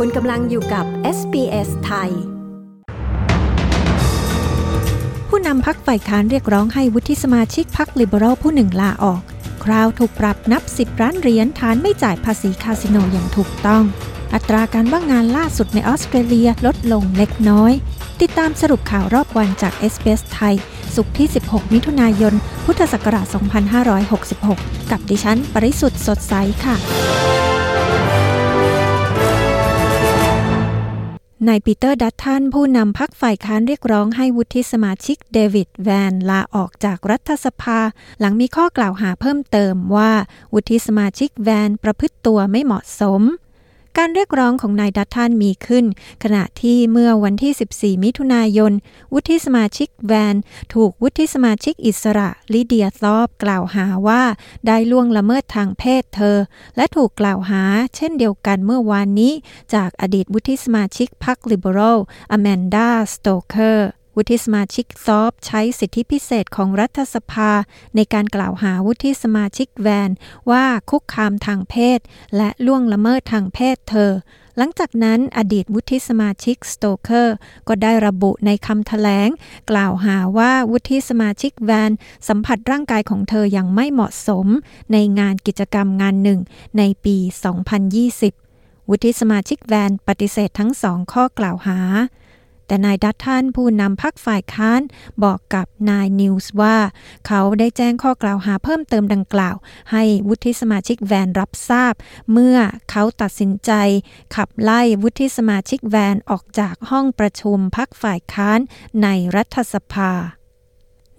คุณกำลังอยู่กับ SBS ไทย ผู้นำพักฝ่ายค้านเรียกร้องให้วุฒิสมาชิกพักลิเบอรัลผู้หนึ่งลาออก คราวถูกปรับนับ 10ล้านเหรียญฐานไม่จ่ายภาษีคาสิโนอย่างถูกต้อง อัตราการว่างงานล่าสุดในออสเตรเลียลดลงเล็กน้อย ติดตามสรุปข่าวรอบวันจาก s อ s ไทย สุขที่ 16 มิถุนายน พุทธศักราช 2566 กับดิฉัน ปริสุทธ์สดใสค่ะ นายปีเตอร์ดัตทันผู้นำพรรคฝ่ายค้านเรียกร้องให้วุฒิสมาชิกเดวิดแวนลาออกจากรัฐสภา หลังมีข้อกล่าวหาเพิ่มเติมว่า วุฒิสมาชิกแวนประพฤติตัวไม่เหมาะสม การเรียกร้องของนายดัตทันมีขึ้น ขณะที่เมื่อวันที่ 14 มิถุนายน วุฒิสมาชิกแวน ถูกวุฒิสมาชิกอิสระลิเดียธอร์ปกล่าวหาว่า ได้ล่วงละเมิดทางเพศเธอ และถูกกล่าวหาเช่นเดียวกันเมื่อวานนี้ จากอดีตวุฒิสมาชิกพรรคลิเบอรัลอแมนดาสโตเคอร์ วุฒิสมาชิกซอฟใช้สิทธิพิเศษของรัฐสภา ในการกล่าวหาวุฒิสมาชิกแวน ว่าคุกคามทางเพศ และล่วงละเมิดทางเพศเธอ หลังจากนั้นอดีตวุฒิสมาชิกสโตเคอร์ ก็ได้ระบุในคำแถลง กล่าวหาว่าวุฒิสมาชิกแวน สัมผัสร่างกายของเธออย่างไม่เหมาะสม ในงานกิจกรรมงานหนึ่ง ในปี 2020 วุฒิสมาชิกแวนปฏิเสธทั้งสองข้อกล่าวหา แต่นายดัตทันผู้นำพักฝ่ายค้านบอกกับนายนิวส์ว่า เขาได้แจ้งข้อกล่าวหาเพิ่มเติมดังกล่าว ให้วุฒิสมาชิกแวนรับทราบ เมื่อเขาตัดสินใจ ขับไล่วุฒิสมาชิกแวนออกจากห้องประชุมพักฝ่ายค้านในรัฐสภา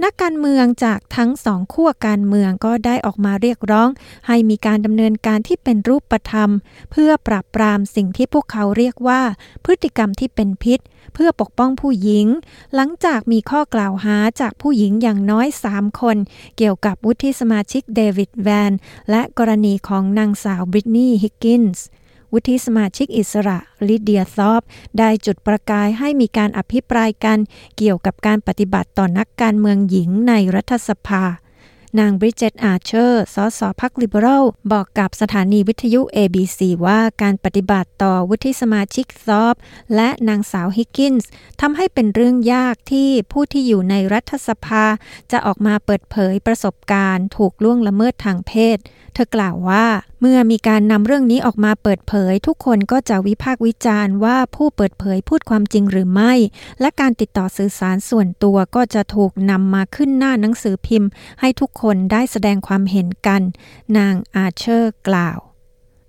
นักการเมืองจากทั้งสองขั้วการเมืองก็ได้ออกมาเรียกร้อง ให้มีการดำเนินการที่เป็นรูปธรรม เพื่อปราบปรามสิ่งที่พวกเขาเรียกว่า พฤติกรรมที่เป็นพิษ เพื่อปกป้องผู้หญิง หลังจากมีข้อกล่าวหาจากผู้หญิงอย่างน้อย 3 คน เกี่ยวกับวุฒิสมาชิกเดวิดแวน และกรณีของนางสาวบริตนีย์ฮิกกินส์ วุฒิสมาชิกอิสระลิเดียซอบได้จุดประกายให้มีการอภิปรายกันเกี่ยวกับการปฏิบัติต่อนักการเมืองหญิงในรัฐสภา นางบริเจตอาเชอร์ สสพรรคลิเบอรัล บอกกับสถานีวิทยุ ABC ว่าการปฏิบัติต่อวุฒิสมาชิกซอบและนางสาวฮิกกินส์ทำให้เป็นเรื่องยากที่ผู้ที่อยู่ในรัฐสภา จะออกมาเปิดเผยประสบการณ์ ถูกล่วงละเมิดทางเพศ เธอกล่าวว่าเมื่อมีการนำเรื่องนี้ออกมาเปิดเผย ทุกคนก็จะวิพากษ์วิจารณ์ว่าผู้เปิดเผยพูดความจริงหรือไม่ และการติดต่อสื่อสารส่วนตัวก็จะถูกนำมาขึ้นหน้าหนังสือพิมพ์ ให้ทุกคนได้แสดงความเห็นกัน นางอาเชอร์กล่าว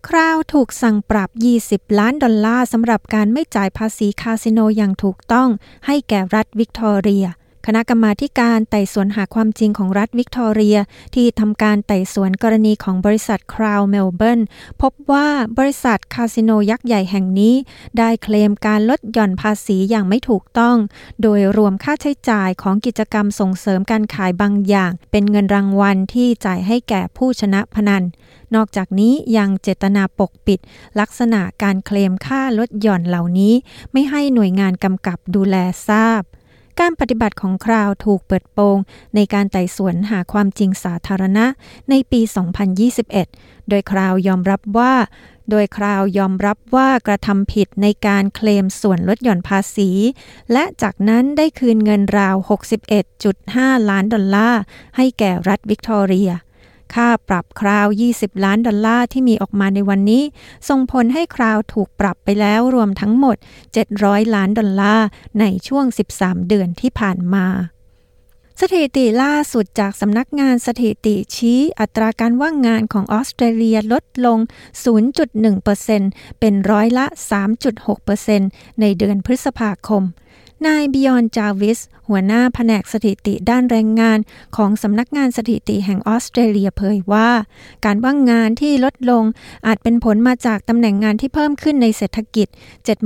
คราวน์ถูกสั่งปรับ 20 ล้านดอลลาร์สำหรับการไม่จ่ายภาษีคาสิโนอย่างถูกต้องให้แก่รัฐวิกตอเรีย คณะกรรมาการไต่สวนหาความจริงของรัฐวิกตอเรีย ที่ทำการไต่สวนกรณีของบริษัทคราวเมลเบิร์นพบว่าบริษัทคาสิโนยักษ์ใหญ่แห่งนี้ ได้เคลมการลดหย่อนภาษีอย่างไม่ถูกต้อง โดยรวมค่าใช้จ่ายของกิจกรรมส่งเสริมการขายบางอย่าง เป็นเงินรางวัลที่จ่ายให้แก่ผู้ชนะพนันนอกจากนี้ยังเจตนาปกปิด ลักษณะการเคลมค่าลดหย่อนเหล่านี้ ไม่ให้หน่วยงานกำกับดูแลทราบ การปฏิบัติของคราวถูกเปิดโปง ในการไต่สวนหาความจริงสาธารณะในปี 2021 โดยคราวยอมรับว่า โดยคราวยอมรับว่ากระทำผิดในการเคลมส่วนลดหย่อนภาษี และจากนั้นได้คืนเงินราว 61.5 ล้านดอลลาร์ให้แก่รัฐวิกตอเรีย ค่าปรับคราว 20 ล้านดอลลาร์ที่มีออกมาในวันนี้ ส่งผลให้คราวถูกปรับไปแล้วรวมทั้งหมด 700 ล้านดอลลาร์ในช่วง 13 เดือนที่ผ่านมาสถิติล่าสุดจากสำนักงานสถิติชี้อัตราการว่างงานของออสเตรเลียลดลง 0.1%เป็นร้อยละ 3.6%ในเดือนพฤษภาคม นายบิยอนจาวิส หัวหน้าแผนกสถิติด้านแรงงานของสำนักงานสถิติแห่งออสเตรเลียเผยว่า การว่างงานที่ลดลงอาจเป็นผลมาจากตำแหน่งงานที่เพิ่มขึ้นในเศรษฐกิจ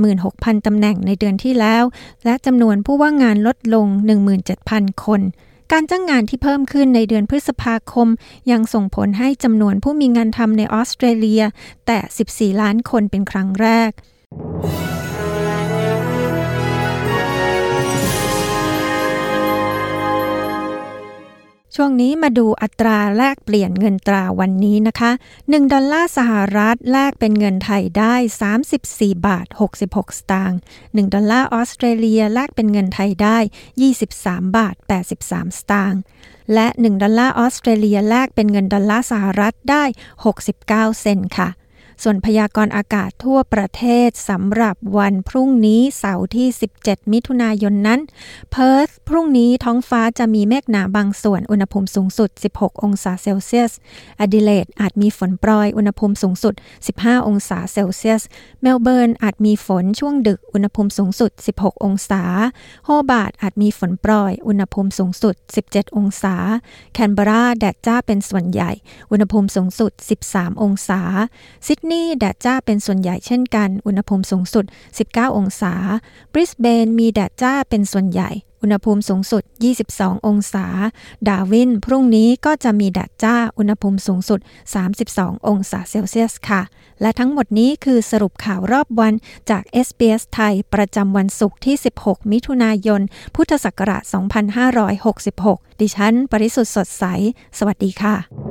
76,000 ตำแหน่งในเดือนที่แล้ว และจำนวนผู้ว่างงานลดลง 17,000 คนการจ้างงานที่เพิ่มขึ้นในเดือนพฤษภาคม ยังส่งผลให้จำนวนผู้มีงานทำในออสเตรเลีย แต่ 14 ล้านคนเป็นครั้งแรก นี้มาดูอัตราแลกเปลี่ยนเงินตราวันนี้นะคะ 1 ดอลลาร์สหรัฐแลกเป็นเงินไทยได้ 34 บาท 66 สตางค์ 1 ดอลลาร์ออสเตรเลียแลกเป็นเงินไทยได้ 23 บาท 83 สตางค์ และ 1 ดอลลาร์ออสเตรเลียแลกเป็นเงินดอลลาร์สหรัฐได้ 69 เซนต์ค่ะ ส่วนพยากรณ์อากาศทั่วประเทศสำหรับวันพรุ่งนี้เสาร์ที่ 17 มิถุนายนนั้น เพิร์ธพรุ่งนี้ท้องฟ้าจะมีเมฆหนาบางส่วน อุณหภูมิสูงสุด 16 องศาเซลเซียสอดิเลดอาจมีฝนโปรย อุณหภูมิสูงสุด 15 องศาเซลเซียส เมลเบิร์นอาจมีฝนช่วงดึก อุณหภูมิสูงสุด 16 องศา โฮบาร์ตอาจมีฝนโปรย อุณหภูมิสูงสุด 17 องศา แคนเบราแดดจ้าเป็นส่วนใหญ่ อุณหภูมิสูงสุด 13 องศา ซิดนีย์แดดจ้าเป็นส่วนใหญ่เช่นกัน อุณหภูมิสูงสุด 19 องศา บริสเบนมีแดดจ้าเป็นส่วนใหญ่ อุณหภูมิสูงสุด 22 องศา ดาวิน พรุ่งนี้ก็จะมีแดดจ้า อุณหภูมิสูงสุด 32 องศาเซลเซียสค่ะ และทั้งหมดนี้คือสรุปข่าวรอบวันจาก SBS ไทย ประจำวันศุกร์ที่ 16 มิถุนายน พุทธศักราช 2566 ดิฉัน ปริสุทธ์สดใส สวัสดีค่ะ